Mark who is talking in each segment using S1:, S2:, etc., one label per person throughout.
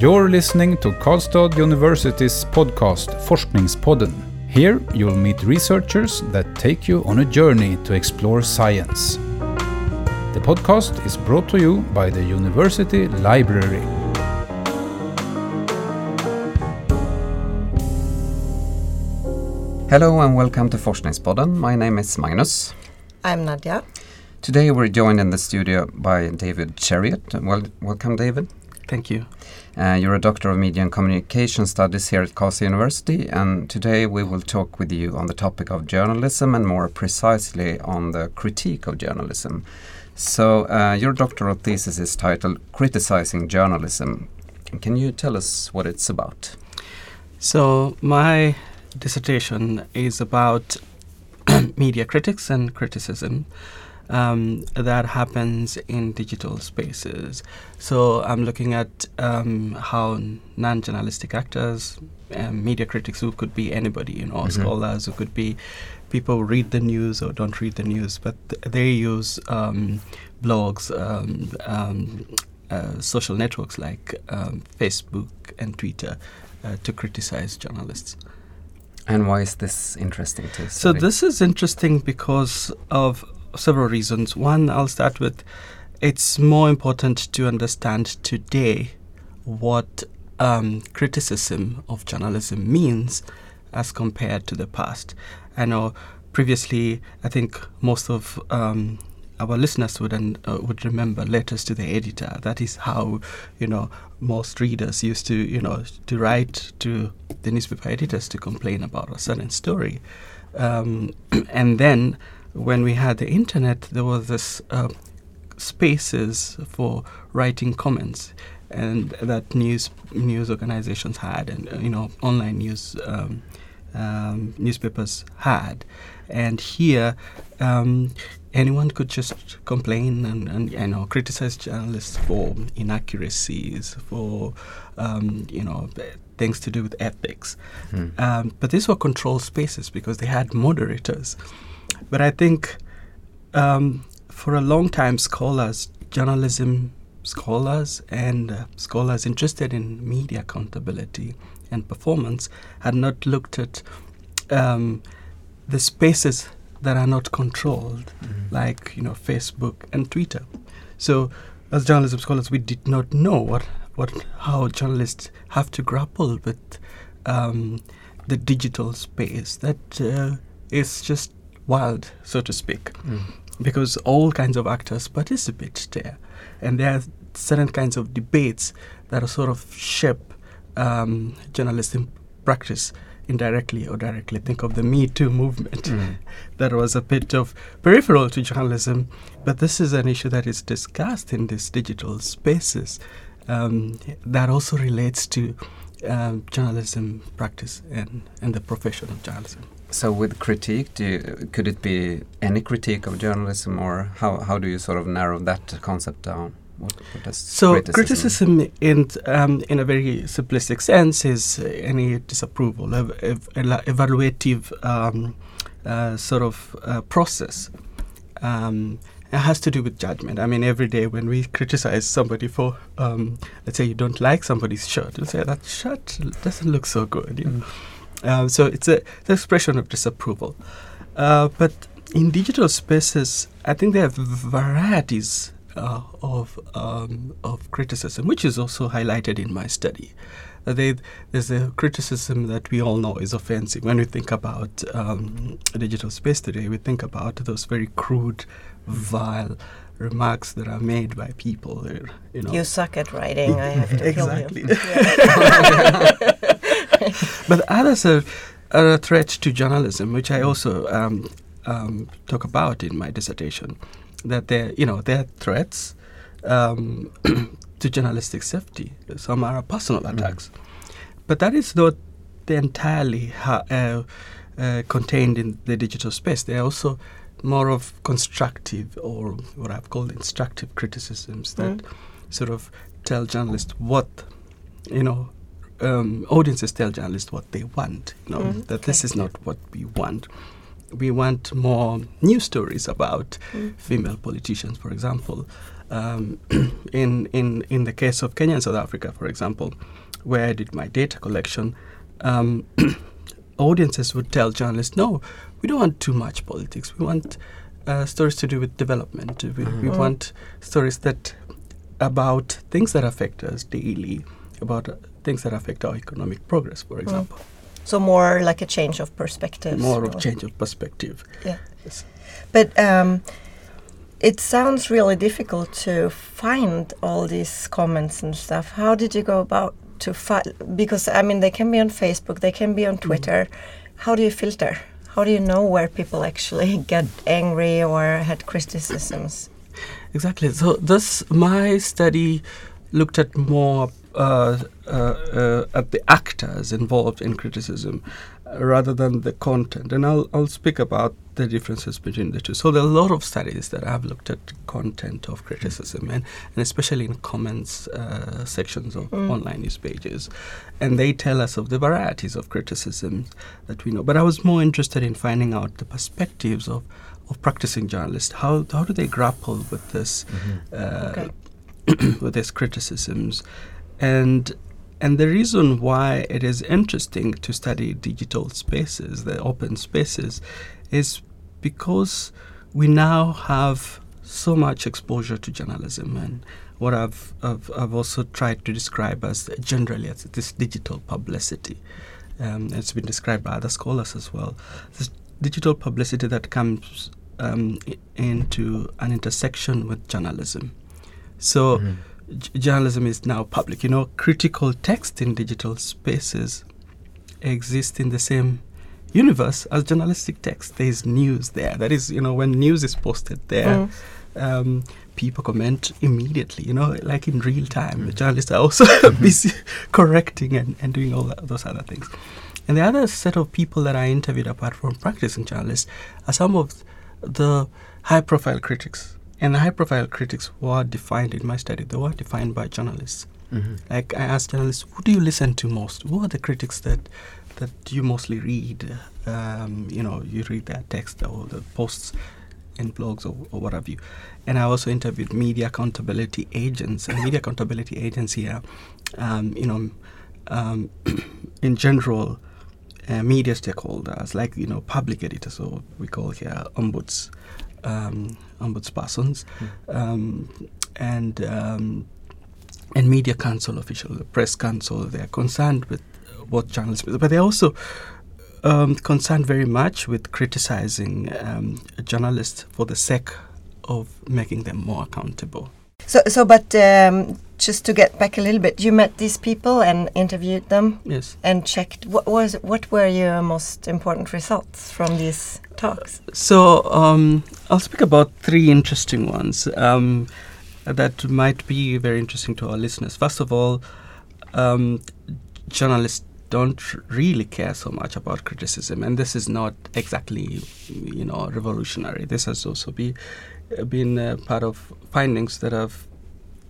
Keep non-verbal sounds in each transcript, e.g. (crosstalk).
S1: You're listening to Karlstad University's podcast Forskningspodden. Here you'll meet researchers that take you on a journey to explore science. The podcast is brought to you by the University Library.
S2: Hello and welcome to Forskningspodden. My name is Magnus.
S3: I'm Nadia.
S2: Today we're joined in the studio by David Cheruiyot. Well, welcome, David.
S4: Thank you.
S2: Uh, you're a doctor of media and communication studies here at Karlstad University, and today we will talk with you on the topic of journalism and more precisely on the critique of journalism. So, uh, your doctoral thesis is titled Criticizing Journalism. Can you tell us what it's about?
S4: So, my dissertation is about (clears throat) media critics and criticism um, that happens in digital spaces. So I'm looking at um, how non-journalistic actors, um, media critics who could be anybody, you know, mm-hmm. scholars who could be people who read the news or don't read the news, but th- they use um, blogs, um, um, uh, social networks like Facebook and Twitter uh, to criticize journalists.
S2: And why is this interesting to study?
S4: So this is interesting because of several reasons. One, I'll start with it's more important to understand today what um, criticism of journalism means as compared to the past. I know previously, I think most of um, our listeners would uh, would remember letters to the editor. That is how you know most readers used to you know to write to the newspaper editors to complain about a certain story, um, (clears throat) and then when we had the internet, there was this uh, spaces for writing comments and that news news organizations had and uh, you know online news um, um, newspapers had and here um, anyone could just complain and, and you know criticize journalists for inaccuracies, for um, you know things to do with ethics. Hmm. Um, but these were controlled spaces because they had moderators. But I think um, for a long time, scholars, journalism scholars, and uh, scholars interested in media accountability and performance had not looked at um, the spaces that are not controlled, mm-hmm. like you know Facebook and Twitter. So, as journalism scholars, we did not know what what how journalists have to grapple with um, the digital space that uh, is just wild, so to speak, mm. because all kinds of actors participate there, and there are certain kinds of debates that are sort of shape um, journalism practice indirectly or directly. Think of the Me Too movement. Mm. (laughs) that was a bit of peripheral to journalism, but this is an issue that is discussed in these digital spaces um, that also relates to um, journalism practice and, and the profession of journalism.
S2: So, with critique, do you, could it be any critique of journalism, or how, how do you sort of narrow that concept down?
S4: What, what so criticism, criticism in um, in a very simplistic sense is any disapproval, ev ev evaluative um, uh, sort of uh, process. Um, it has to do with judgment. I mean, every day when we criticize somebody for, um, let's say you don't like somebody's shirt, you say that shirt doesn't look so good. You know? mm. So it's a it's an expression of disapproval. Uh, but in digital spaces, I think there are varieties uh, of um, of criticism, which is also highlighted in my study. Uh, they, there's a criticism that we all know is offensive. When we think about um, digital space today, we think about those very crude, vile remarks that are made by people.
S3: You know, you suck at writing. I have to
S4: exactly. (laughs) (laughs) (laughs) but others are, are a threat to journalism, which I also um, um, talk about in my dissertation that they're you know they're threats um, (clears throat) to journalistic safety. Some are personal mm. attacks, mm. but that is not entirely ha- uh, uh, contained in the digital space. They're also more of constructive or what I've called instructive criticisms that mm. sort of tell journalists what you know. Um, audiences tell journalists what they want. You know mm, that okay. this is not what we want we want more news stories about mm. female politicians, for example. Um, (clears throat) in in in the case of Kenya and South Africa, for example, where I did my data collection, um, (clears throat) audiences would tell journalists, "No, we don't want too much politics. We want uh, stories to do with development. We, mm-hmm. we want stories that about things that affect us daily, about things that affect our economic progress, for mm. example." Mm.
S3: So more like a change of perspective.
S4: More of change of perspective.
S3: Yeah. Yes. But um, it sounds really difficult to find all these comments and stuff. How did you go about to find? Because I mean, they can be on Facebook, they can be on mm. Twitter. Mm. How do you filter? How do you know where people actually (laughs) get angry or had criticisms?
S4: Exactly. So this my study looked at more at the actors involved in criticism rather than the content. And I'll, I'll speak about the differences between the two. So there are a lot of studies that have looked at content of criticism and, and especially in comments uh, sections of mm. online news pages. And they tell us of the varieties of criticism that we know. But I was more interested in finding out the perspectives of, of practicing journalists. How, how do they grapple with this, mm-hmm. uh, okay. (clears throat) with these criticisms? And and the reason why it is interesting to study digital spaces, the open spaces, is because we now have so much exposure to journalism and what I've, I've, I've also tried to describe as generally as this digital publicity. Um, it's been described by other scholars as well. This digital publicity that comes um, into an intersection with journalism. So, mm-hmm journalism is now public. You know, critical text in digital spaces exist in the same universe as journalistic text. There is news there. That is, you know, when news is posted there, mm. um, people comment immediately, you know, like in real time. Mm. Journalists are also (laughs) busy (laughs) correcting and, and doing all that, those other things. And the other set of people that I interviewed, apart from practicing journalists, are some of the high profile critics and the high profile critics were defined in my study, they were defined by journalists. Mm-hmm. Like I asked journalists, who do you listen to most? Who are the critics that that you mostly read? Um, you know, you read their text or the posts in blogs or, or what have you. And I also interviewed media accountability agents and media accountability agents here. Um, you know, um, (coughs) in general, uh, media stakeholders like you know public editors, or we call here ombuds, ombudspersons, mm. um, and um, and media council officials, the press council. They are concerned with what journalism, but they're also um, concerned very much with criticizing um, journalists for the sake of making them more accountable.
S3: So, so, but um, just to get back a little bit, you met these people and interviewed them.
S4: Yes.
S3: And checked what was what were your most important results from these talks?
S4: So um, I'll speak about three interesting ones um, that might be very interesting to our listeners. First of all, um, journalists don't really care so much about criticism, and this is not exactly, you know, revolutionary. This has also be, been uh, part of findings that have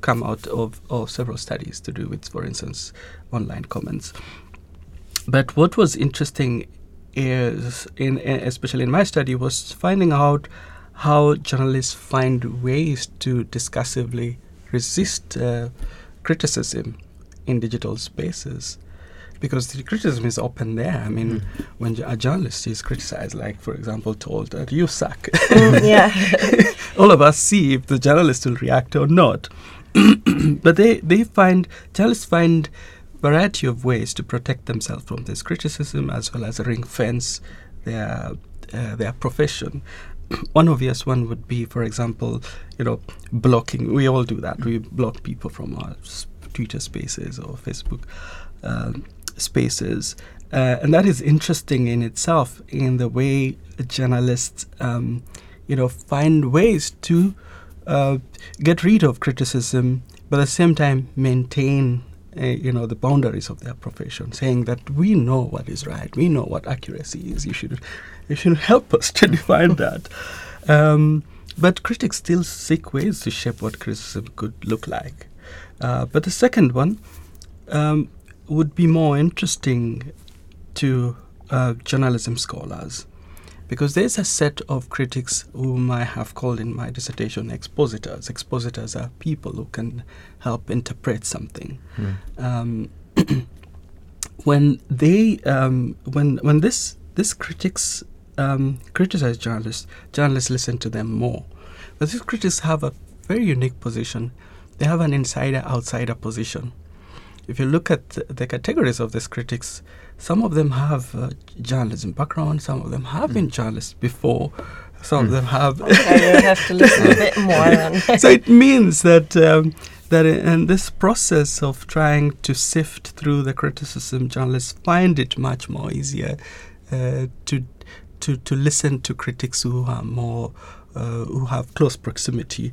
S4: come out of, of several studies to do with, for instance, online comments. But what was interesting is, in, especially in my study, was finding out how journalists find ways to discursively resist uh, criticism in digital spaces because the criticism is open there. I mean, mm. when a journalist is criticized, like for example, told that you suck,
S3: mm, yeah, (laughs)
S4: all of us see if the journalist will react or not. (clears throat) but they, they find journalists find variety of ways to protect themselves from this criticism as well as ring fence their uh, their profession. (clears throat) one obvious one would be, for example, you know, blocking. We all do that. We block people from our Twitter spaces or Facebook um, spaces, uh, and that is interesting in itself in the way journalists, um, you know, find ways to uh, get rid of criticism, but at the same time maintain uh, you know the boundaries of their profession, saying that we know what is right, we know what accuracy is. You should you should help us to (laughs) define that. Um, but critics still seek ways to shape what criticism could look like. Uh, but the second one um, would be more interesting to uh, journalism scholars because there's a set of critics whom I have called in my dissertation expositors. Expositors are people who can help interpret something.
S2: Mm.
S4: Um, (clears throat) when they um, when when this this critics um, criticize journalists, journalists listen to them more. But these critics have a very unique position. They have an insider outsider position. If you look at the categories of these critics, some of them have uh, journalism background, some of them have been journalists before, some of
S2: Mm.
S4: them have.
S3: Okay, you have to listen a bit (laughs) more then. (laughs)
S4: so it means that um, that in in this process of trying to sift through the criticism, journalists find it much more easier uh, to to to listen to critics who are more uh, who have close proximity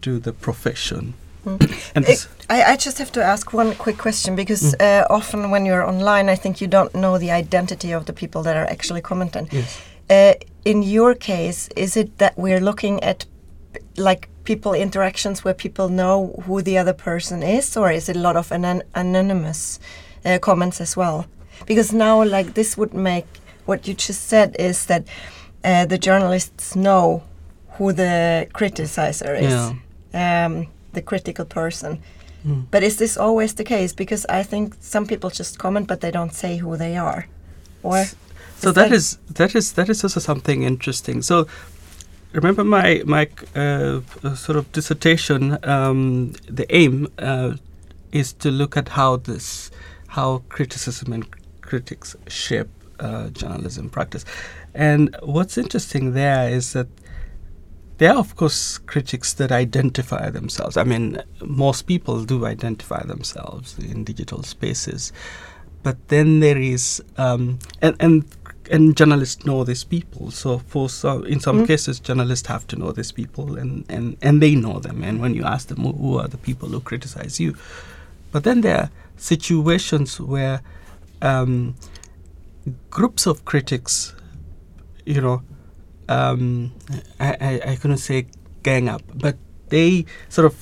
S4: to the profession.
S3: Mm. I, I just have to ask one quick question because uh, often when you're online, I think you don't know the identity of the people that are actually commenting.
S4: yes.
S3: Uh, in your case, is it that we're looking at like people interactions where people know who the other person is, or is it a lot of anon- anonymous uh, comments as well? Because now, like this would make what you just said is that uh, the journalists know who the criticizer is,
S4: Yeah.
S3: um, the critical person.
S4: Mm.
S3: But is this always the case? Because I think some people just comment, but they don't say who they are. Or
S4: So
S3: is
S4: that is that is that is also something interesting. So remember my my uh, sort of dissertation. Um, the aim uh, is to look at how this how criticism and critics shape uh, journalism practice. And what's interesting there is that there are, of course, critics that identify themselves. I mean, most people do identify themselves in digital spaces, but then there is, um, and and and journalists know these people. So for some, in some
S3: Mm.
S4: cases, journalists have to know these people, and and and they know them. And when you ask them, who, who are the people who criticize you? But then there are situations where um, groups of critics, you know, um, I, I, I couldn't say gang up, but they sort of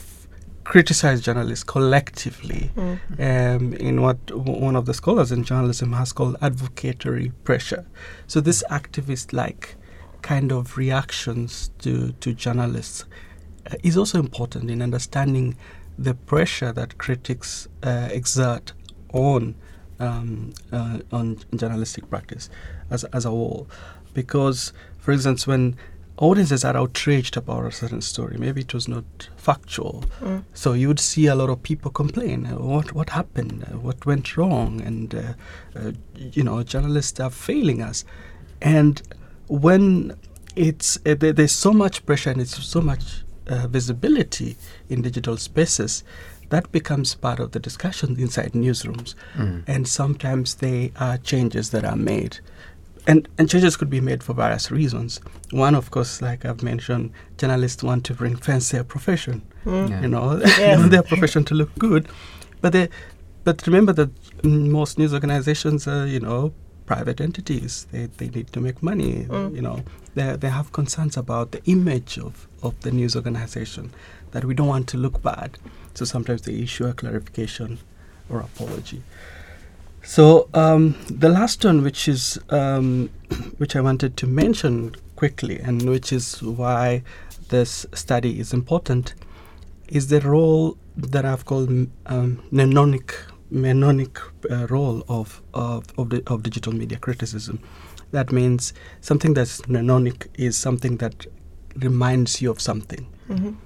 S4: criticize journalists collectively
S3: Mm.
S4: um, in what w- one of the scholars in journalism has called advocatory pressure. So this activist like kind of reactions to, to journalists uh, is also important in understanding the pressure that critics uh, exert on um, uh, on journalistic practice as, as a whole. Because, for instance, when audiences are outraged about a certain story, maybe it was not factual,
S3: Mm.
S4: so you would see a lot of people complain, uh, what what happened, uh, what went wrong, and uh, uh, you know journalists are failing us. And when it's uh, there, there's so much pressure and it's so much uh, visibility in digital spaces, that becomes part of the discussion inside newsrooms.
S2: Mm.
S4: And sometimes there are changes that are made. And, and changes could be made for various reasons. One, of course, like I've mentioned, journalists want to bring fence their profession
S3: Mm.
S2: Yeah. (laughs)
S4: you know,
S3: Yes.
S4: their profession to look good. But they, but remember that most news organizations are, you know, private entities. They, they need to make money.
S3: Mm.
S4: You know, they, they have concerns about the image of, of the news organization that we don't want to look bad. So sometimes they issue a clarification or apology. So um, the last one, which is um, (coughs) which I wanted to mention quickly, and which is why this study is important, is the role that I've called um, mnemonic mnemonic uh, role of of of, the, of digital media criticism. That means something that's mnemonic is something that reminds you of something
S3: Mhm.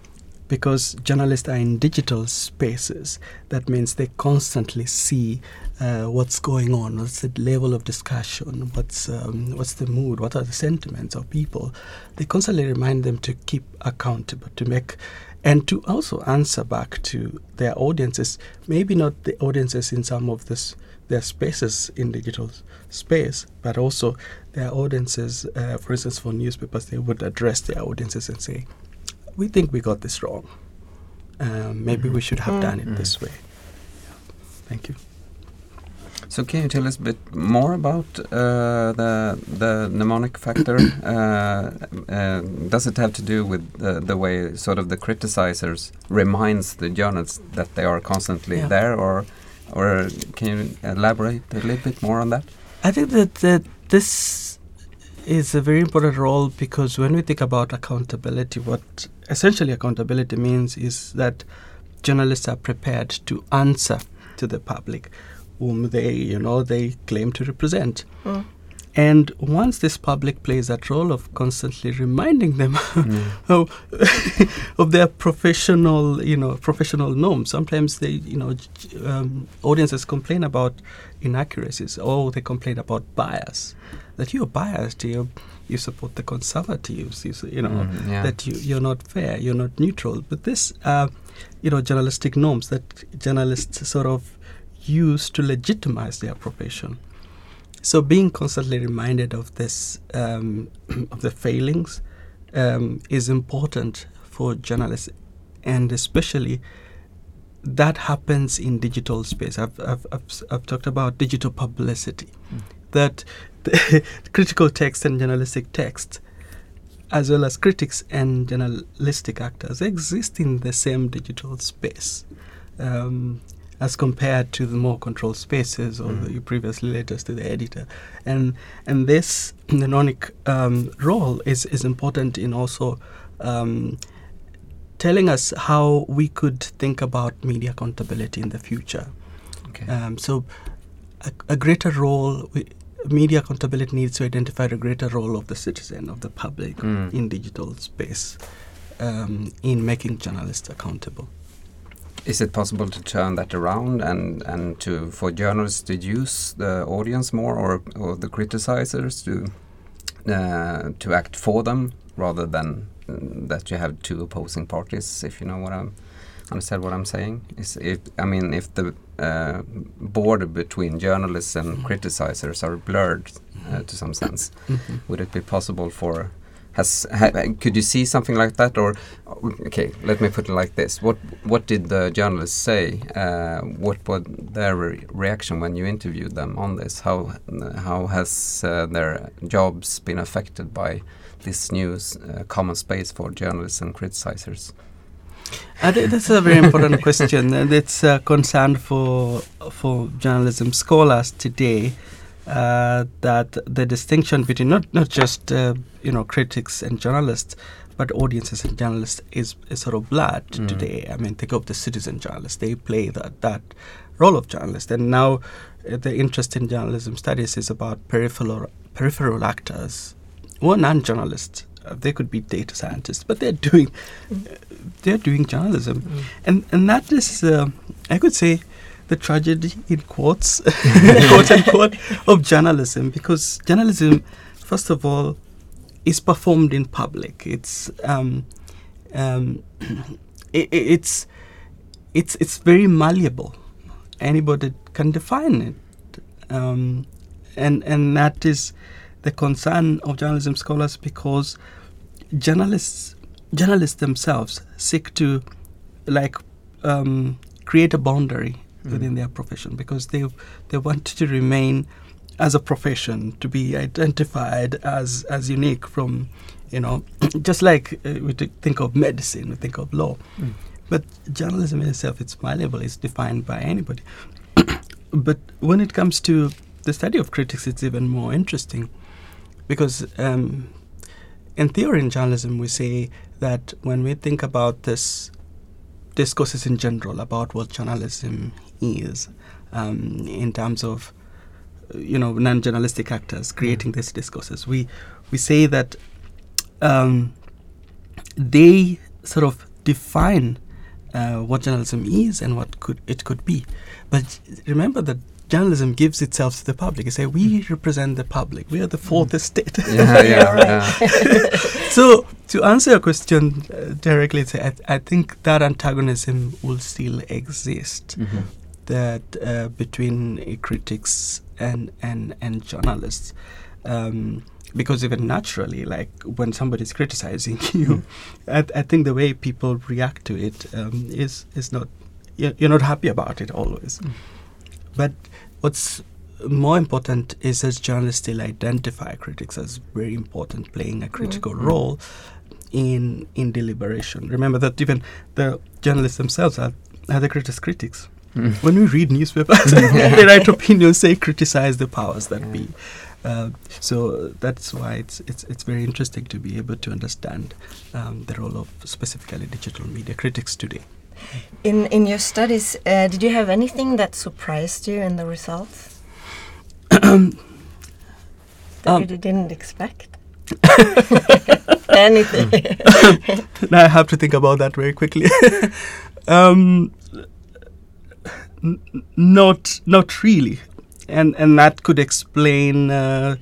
S4: Because journalists are in digital spaces, that means they constantly see uh, what's going on, what's the level of discussion, what's um, what's the mood, what are the sentiments of people. They constantly remind them to keep accountable, to make, and to also answer back to their audiences. Maybe not the audiences in some of this their spaces in digital space, but also their audiences. Uh, for instance, for newspapers, they would address their audiences and say, we think we got this wrong. Um, maybe we should have done it
S2: Mm.
S4: this way. Yeah. Thank you.
S2: So can you tell us a bit more about uh, the the mnemonic factor? uh, uh, does it have to do with the, the way sort of the criticizers reminds the journalists that they are constantly
S4: Yeah.
S2: there, or or can you elaborate a little bit more on that?
S4: I think that, that this is a very important role because when we think about accountability, what essentially accountability means is that journalists are prepared to answer to the public whom they, you know, they claim to represent.
S3: Mm.
S4: And once this public plays that role of constantly reminding them (laughs) of, (laughs) of their professional, you know, professional norms, sometimes they, you know, um, audiences complain about inaccuracies. Oh, they complain about bias. That you're biased. You you support the conservatives. You, you know
S2: Mm, yeah.
S4: that you you're not fair. You're not neutral. But this, uh, you know, journalistic norms that journalists sort of use to legitimize their profession. So being constantly reminded of this, um, (clears throat) of the failings, um, is important for journalists, and especially that happens in digital space. I've I've, I've, I've talked about digital publicity, that the (laughs) critical text and journalistic text, as well as critics and journalistic actors, exist in the same digital space. Um, as compared to the more controlled spaces or
S2: Mm.
S4: the previously letters to the editor, and and this mnemonic um, role is is important in also um, telling us how we could think about media accountability in the future.
S2: Okay.
S4: Um, so, a, a greater role, we, media accountability needs to identify a greater role of the citizen, of the public
S2: Mm.
S4: in digital space, um, in making journalists accountable.
S2: Is it possible to turn that around and, and to for journalists to use the audience more or, or the criticizers to uh, to act for them rather than mm, that you have two opposing parties? If you know what I'm understand what I'm saying, is if I mean if the uh, border between journalists and criticizers are blurred uh, to some sense, (laughs)
S4: Mhm.
S2: would it be possible for has ha, could you see something like that? Or okay let me put it like this. What what did the journalists say? Uh, what was their re reaction when you interviewed them on this? How how has uh, their jobs been affected by this new uh, common space for journalists and criticizers?
S4: Think that's a very important question, and (laughs) it's a concern for for journalism scholars today. Uh, that the distinction between not not just uh, you know critics and journalists, but audiences and journalists is, is sort of blurred
S2: Mm.
S4: today. I mean, think of the citizen journalists; they play that that role of journalist, and now uh, the interest in journalism studies is about peripheral peripheral actors, or non-journalists. Uh, they could be data scientists, but they're doing they're doing journalism, and and that is uh, I could say the tragedy in quotes (laughs) (laughs) quote unquote of journalism because journalism, first of all, is performed in public. It's um, um, (clears throat) i i- it's it's it's very malleable. Anybody can define it, um, and and that is the concern of journalism scholars because journalists journalists themselves seek to like um, create a boundary
S2: Mm.
S4: within their profession because they they want to remain as a profession to be identified as as unique from you know (clears throat) just like uh, we think of medicine we think of law
S2: Mm.
S4: but journalism itself it's malleable it's defined by anybody (clears throat) but when it comes to the study of critics it's even more interesting because um, in theory in journalism we say that when we think about this discourses in general about what journalism is um, in terms of you know non-journalistic actors creating these discourses. We we say that um, they sort of define uh, what journalism is and what could it could be. But remember that journalism gives itself to the public. You say we represent the public. We are the fourth estate. (laughs)
S2: Yeah yeah, yeah. (laughs)
S4: so to answer your question uh, directly, I, I think that antagonism will still exist.
S2: Mhm.
S4: That uh, between critics and and and journalists, um, because even naturally, like when somebody's criticizing (laughs) you, I, I think the way people react to it um, is is not you're, you're not happy about it always.
S2: Mm.
S4: But what's more important is as journalists still identify critics as very important, playing a critical
S2: Mm.
S4: role in in deliberation. Remember that even the journalists themselves are, are the greatest critics.
S2: Mm. (laughs)
S4: When we read newspapers, (laughs) (laughs) they write opinions, say criticize the powers that
S2: Yeah.
S4: be. Uh, so that's why it's it's it's very interesting to be able to understand um, the role of specifically digital media critics today.
S3: In in your studies, uh, did you have anything that surprised you in the results (coughs) that
S4: Um,
S3: you didn't expect? Anything? (coughs)
S4: now I have to think about that very quickly. um, n- not not really, and and that could explain. Uh,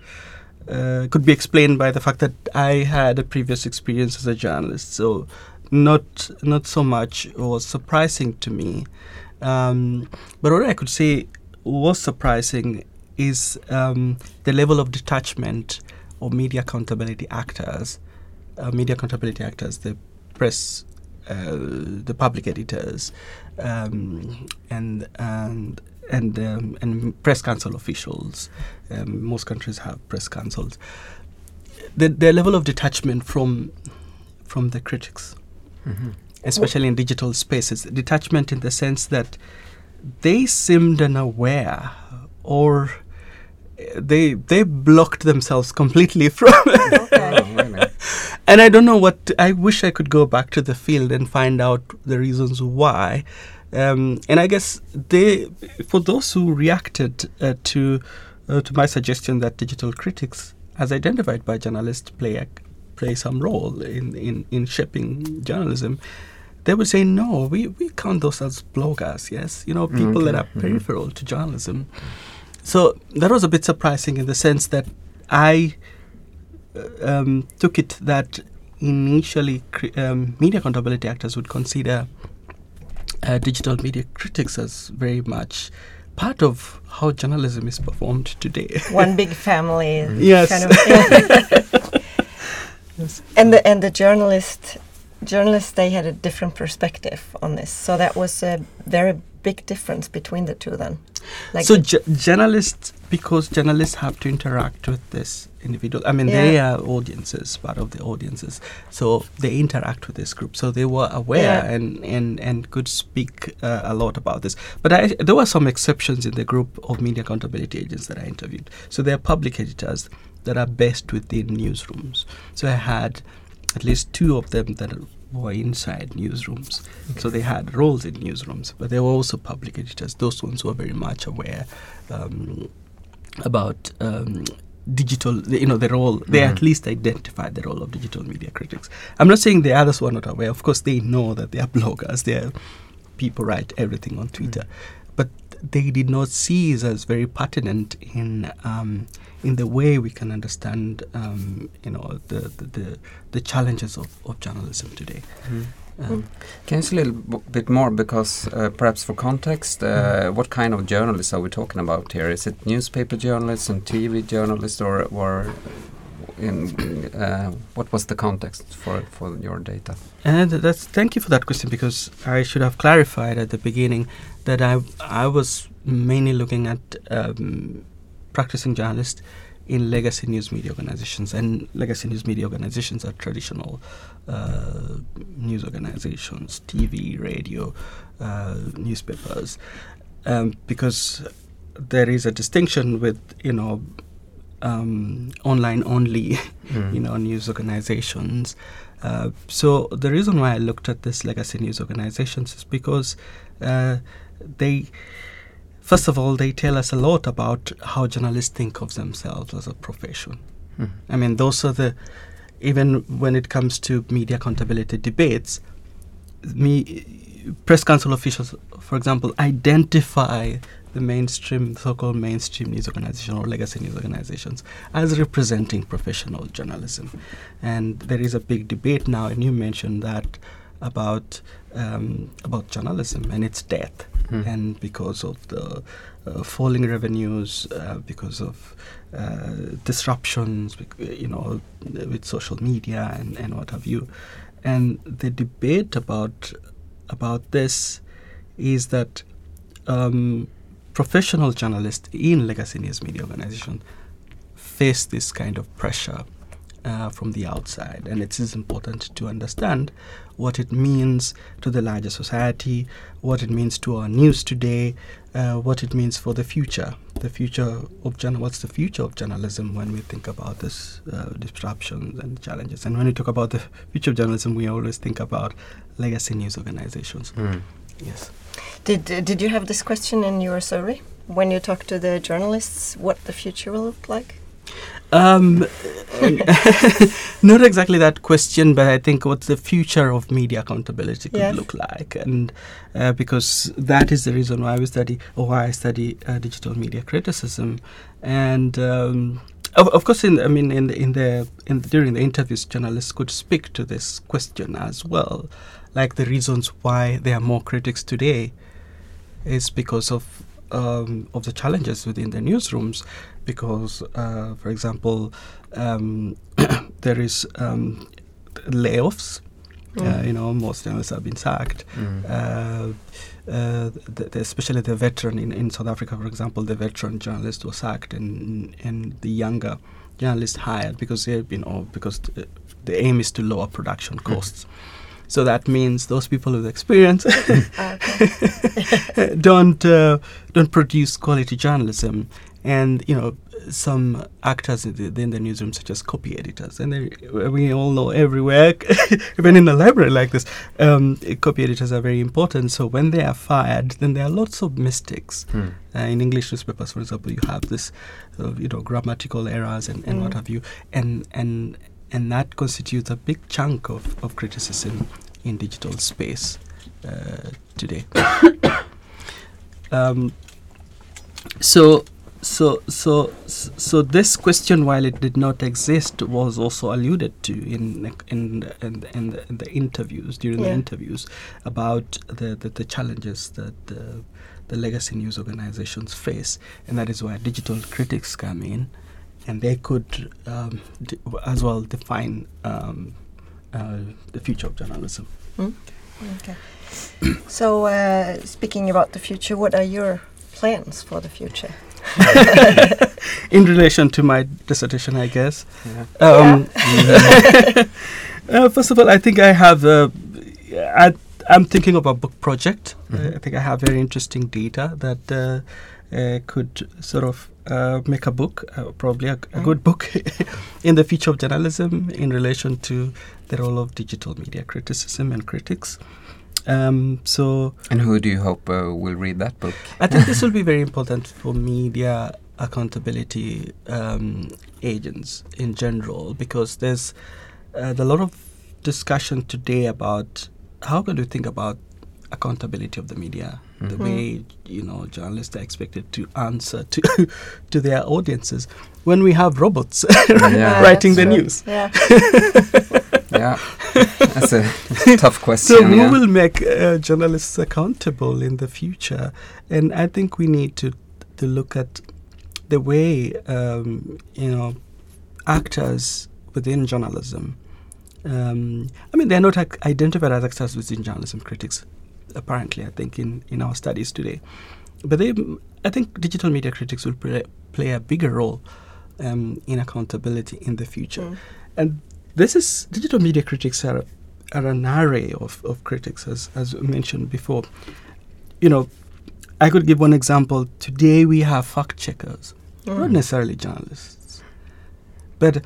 S4: uh, could be explained by the fact that I had a previous experience as a journalist, so not not so much was surprising to me. Um, but what I could say was surprising is um, the level of detachment of media accountability actors, uh, media accountability actors, the press, the public editors, um, and and and um, and press council officials. Um, most countries have press councils. The the level of detachment from from the critics, especially in digital spaces, detachment in the sense that they seemed unaware or they they blocked themselves completely (laughs) from
S3: okay.
S4: And I don't know what I wish I could go back to the field and find out the reasons why. Um, and I guess they, for those who reacted uh, to uh, to my suggestion that digital critics, as identified by journalists, play a, play some role in, in, in shaping journalism, they would say no. We, we count those as bloggers. Yes, you know, people that are peripheral to journalism. So that was a bit surprising in the sense that I um, took it that initially um, media accountability actors would consider uh, digital media critics as very much part of how journalism is performed today. (laughs)
S3: One big family. (laughs)
S4: Yes.
S3: Kind of, (laughs) and the and the journalist journalists they had a different perspective on this. So that was a very big difference between the two then. Like
S4: so journalists, because journalists have to interact with this individual. I mean, they are audiences, part of the audiences. So they interact with this group. So they were aware
S3: Yeah.
S4: and, and, and could speak uh, a lot about this. But I, there were some exceptions in the group of media accountability agents that I interviewed. So they are public editors that are based within newsrooms. So I had at least two of them that were inside newsrooms. So they had roles in newsrooms, but they were also public editors. Those ones were very much aware um, about um, digital, you know, the role. They at least identified the role of digital media critics. I'm not saying the others were not aware. Of course, they know that they are (laughs) bloggers. They are people write everything on Twitter, but they did not see it as very pertinent in um, in the way we can understand, um, you know, the the, the, the challenges of, of journalism today. Um,
S2: Can you say a little b- bit more because uh, perhaps for context, uh, what kind of journalists are we talking about here? Is it newspaper journalists and TV journalists, or, or in uh, what was the context for for your data?
S4: And that's thank you for that question because I should have clarified at the beginning that I I was mainly looking at um, practicing journalist in legacy news media organizations, and legacy news media organizations are traditional uh, news organizations, TV, radio, uh, newspapers, um, because there is a distinction with you know um, online only (laughs) you know news organizations. Uh, so the reason why I looked at this legacy news organizations is because uh, they, first of all, they tell us a lot about how journalists think of themselves as a profession.
S2: Mhm.
S4: I mean, those are the even when it comes to media accountability debates, me press council officials, for example, identify the mainstream, so-called mainstream news organization or legacy news organizations as representing professional journalism, and there is a big debate now, and you mentioned that about um, about journalism and its death,
S2: Mm.
S4: and because of the uh, falling revenues, uh, because of uh, disruptions, you know, with social media and, and what have you, and the debate about about this is that um, professional journalists in legacy news media organizations face this kind of pressure uh, from the outside, and it is important to understand what it means to the larger society, what it means to our news today, uh, what it means for the future. the future of journal. What's the future of journalism when we think about this uh, disruptions and challenges? And when we talk about the future of journalism, we always think about legacy news organizations.
S2: Mm.
S4: Yes.
S3: Did did you have this question in your survey when you talked to the journalists? What the future will look like?
S4: Um, (laughs) not exactly that question, but I think what the future of media accountability could
S3: Yes.
S4: look like, and uh, because that is the reason why we study, or why I study uh, digital media criticism, and um, of, of course, in I mean, in the, in the in during the interviews, journalists could speak to this question as well, like the reasons why there are more critics today, is because of um, of the challenges within the newsrooms because, uh, for example, um, (coughs) there is um, layoffs. Uh,
S3: Mm.
S4: you know, most journalists have been sacked.
S2: Mm.
S4: Uh, uh, the, the, especially the veteran in, in South Africa, for example, the veteran journalist was sacked, and and the younger journalist hired because they you know because the, the aim is to lower production costs. So that means those people with experience (laughs) (laughs) don't uh, don't produce quality journalism, and you know some actors in the, in the newsroom, such as copy editors, and they, we all know everywhere, (laughs) even in a library like this, um, copy editors are very important. So when they are fired, then there are lots of mistakes.
S2: Mm.
S4: Uh, in English newspapers, for example, you have this, uh, you know, grammatical errors and, and what
S3: Mm.
S4: have you, and and and that constitutes a big chunk of, of criticism in digital space uh, today. (coughs) um, so so so so this question, while it did not exist, was also alluded to in in the, in the, in the, in the interviews during the interviews about the, the, the challenges that the, the legacy news organizations face, and that is where digital critics come in, and they could um, d- as well define um, uh, the future of journalism.
S3: Okay. So, uh, speaking about the future, what are your plans for the future? (laughs)
S4: in relation to my dissertation, I guess.
S2: Yeah.
S4: Um, (laughs) uh, first of all, I think I have. Uh, I, I'm thinking of a book project. Uh,
S2: Mhm.
S4: I think I have very interesting data that uh, uh, could sort of uh, make a book, uh, probably a, a
S3: Mm.
S4: good book, (laughs) in the future of journalism in relation to the role of digital media criticism and critics. Um, so
S2: And who do you hope uh, will read that book?
S4: I think this (laughs) will be very important for media accountability um, agents in general because there's uh, a lot of discussion today about how can we think about accountability of the media the
S2: Mhm.
S4: way you know journalists are expected to answer to (laughs) to their audiences when we have robots (laughs)
S2: Yeah.
S4: writing the news
S3: Yeah. (laughs)
S2: yeah, that's a tough question.
S4: So who
S2: yeah.
S4: will make uh, journalists accountable in the future? And I think we need to to look at the way um, you know actors within journalism. Um, I mean, they're not ac- identified as actors within journalism. Critics, apparently, I think in in our studies today, but they, I think, digital media critics will play, play a bigger role um, in accountability in the future.
S3: Mm.
S4: and this is digital media critics are are an array of, of critics as as mentioned before. You know i could give one example. Today we have fact checkers. Not
S3: Mm.
S4: necessarily journalists but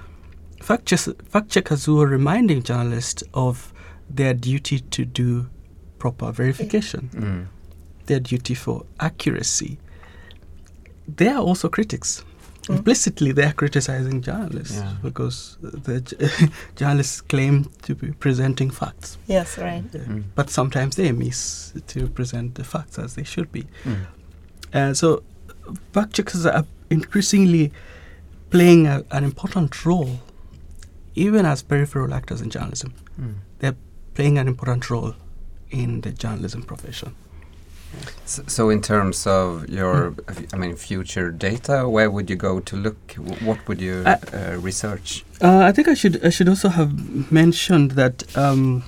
S4: fact, checkers fact checkers who are reminding journalists of their duty to do proper verification
S2: Mm.
S4: their duty for accuracy they are also critics
S3: Mm.
S4: implicitly they are criticizing journalists
S2: Yeah.
S4: because the j- (laughs) journalists claim to be presenting facts
S3: Yes, right.
S2: Mm.
S4: but sometimes they miss to present the facts as they should be
S2: Mm.
S4: uh, so fact checkers are increasingly playing a, an important role even as peripheral actors in journalism
S2: Mm.
S4: they're playing an important role in the journalism profession
S2: So, so in terms of your, I mean, future data, where would you go to look? W- What would you
S4: I-
S2: uh, research?
S4: Uh, I think I should I should also have mentioned that um,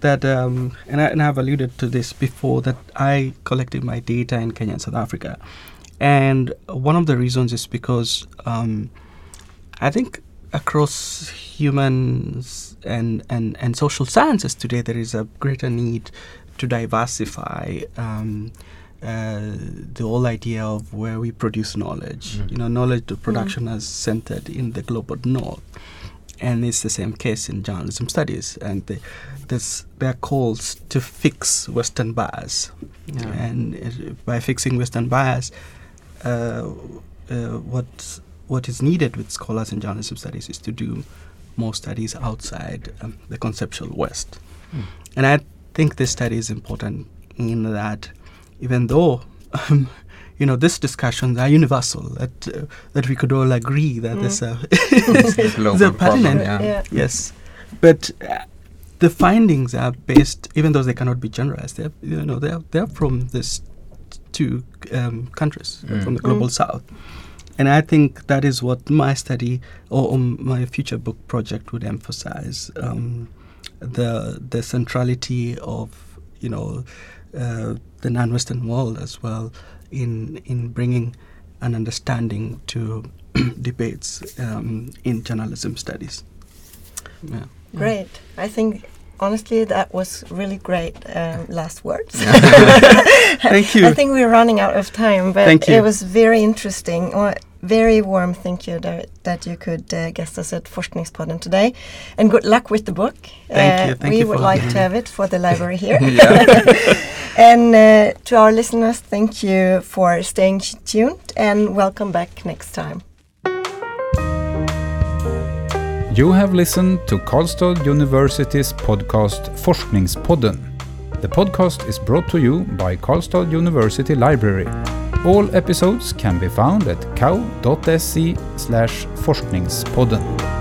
S4: that um, and, I, and I've alluded to this before that I collected my data in Kenya and South Africa, and one of the reasons is because um, I think across humans and, and, and social sciences today there is a greater need to diversify um, uh, the whole idea of where we produce knowledge.
S2: Mm.
S4: You know, knowledge production is centered in the global north, and it's the same case in journalism studies. And the, there's, there are calls to fix Western bias,
S2: Yeah.
S4: and uh, by fixing Western bias, uh, uh, what what is needed with scholars in journalism studies is to do more studies outside um, the conceptual West.
S2: Mm.
S4: And I think this study is important in that even though um, you know these discussions are universal, that uh, that we could all agree that
S3: Mm.
S4: there's a (laughs) (laughs)
S2: It's a global problem,
S4: pertinent-
S2: yeah.
S3: yeah.
S4: yes, but uh, the findings are based, even though they cannot be generalized. They're you know they're they're from these two um, countries
S2: Mm.
S4: from the global
S3: Mm.
S4: south. And I think that is what my study or um, my future book project would emphasize um, the the centrality of you know uh, the non-Western world as well in in bringing an understanding to (clears throat) debates um, in journalism studies. Yeah.
S3: Great. I think honestly that was really great um, last words. (laughs)
S4: Thank you. (laughs)
S3: I think we're running out of time, but it was very interesting. Or very warm thank you that, that you could uh, guest us at Forskningspodden today. And good luck with the book.
S4: Thank
S3: Uh,
S4: you. Thank
S3: we
S4: you
S3: would like to have it for the library here. (laughs) (laughs) And uh, to our listeners, thank you for staying tuned and welcome back next time.
S1: You have listened to Karlstad University's podcast Forskningspodden. The podcast is brought to you by Karlstad University Library. All episodes can be found at kau.se forskningspodden.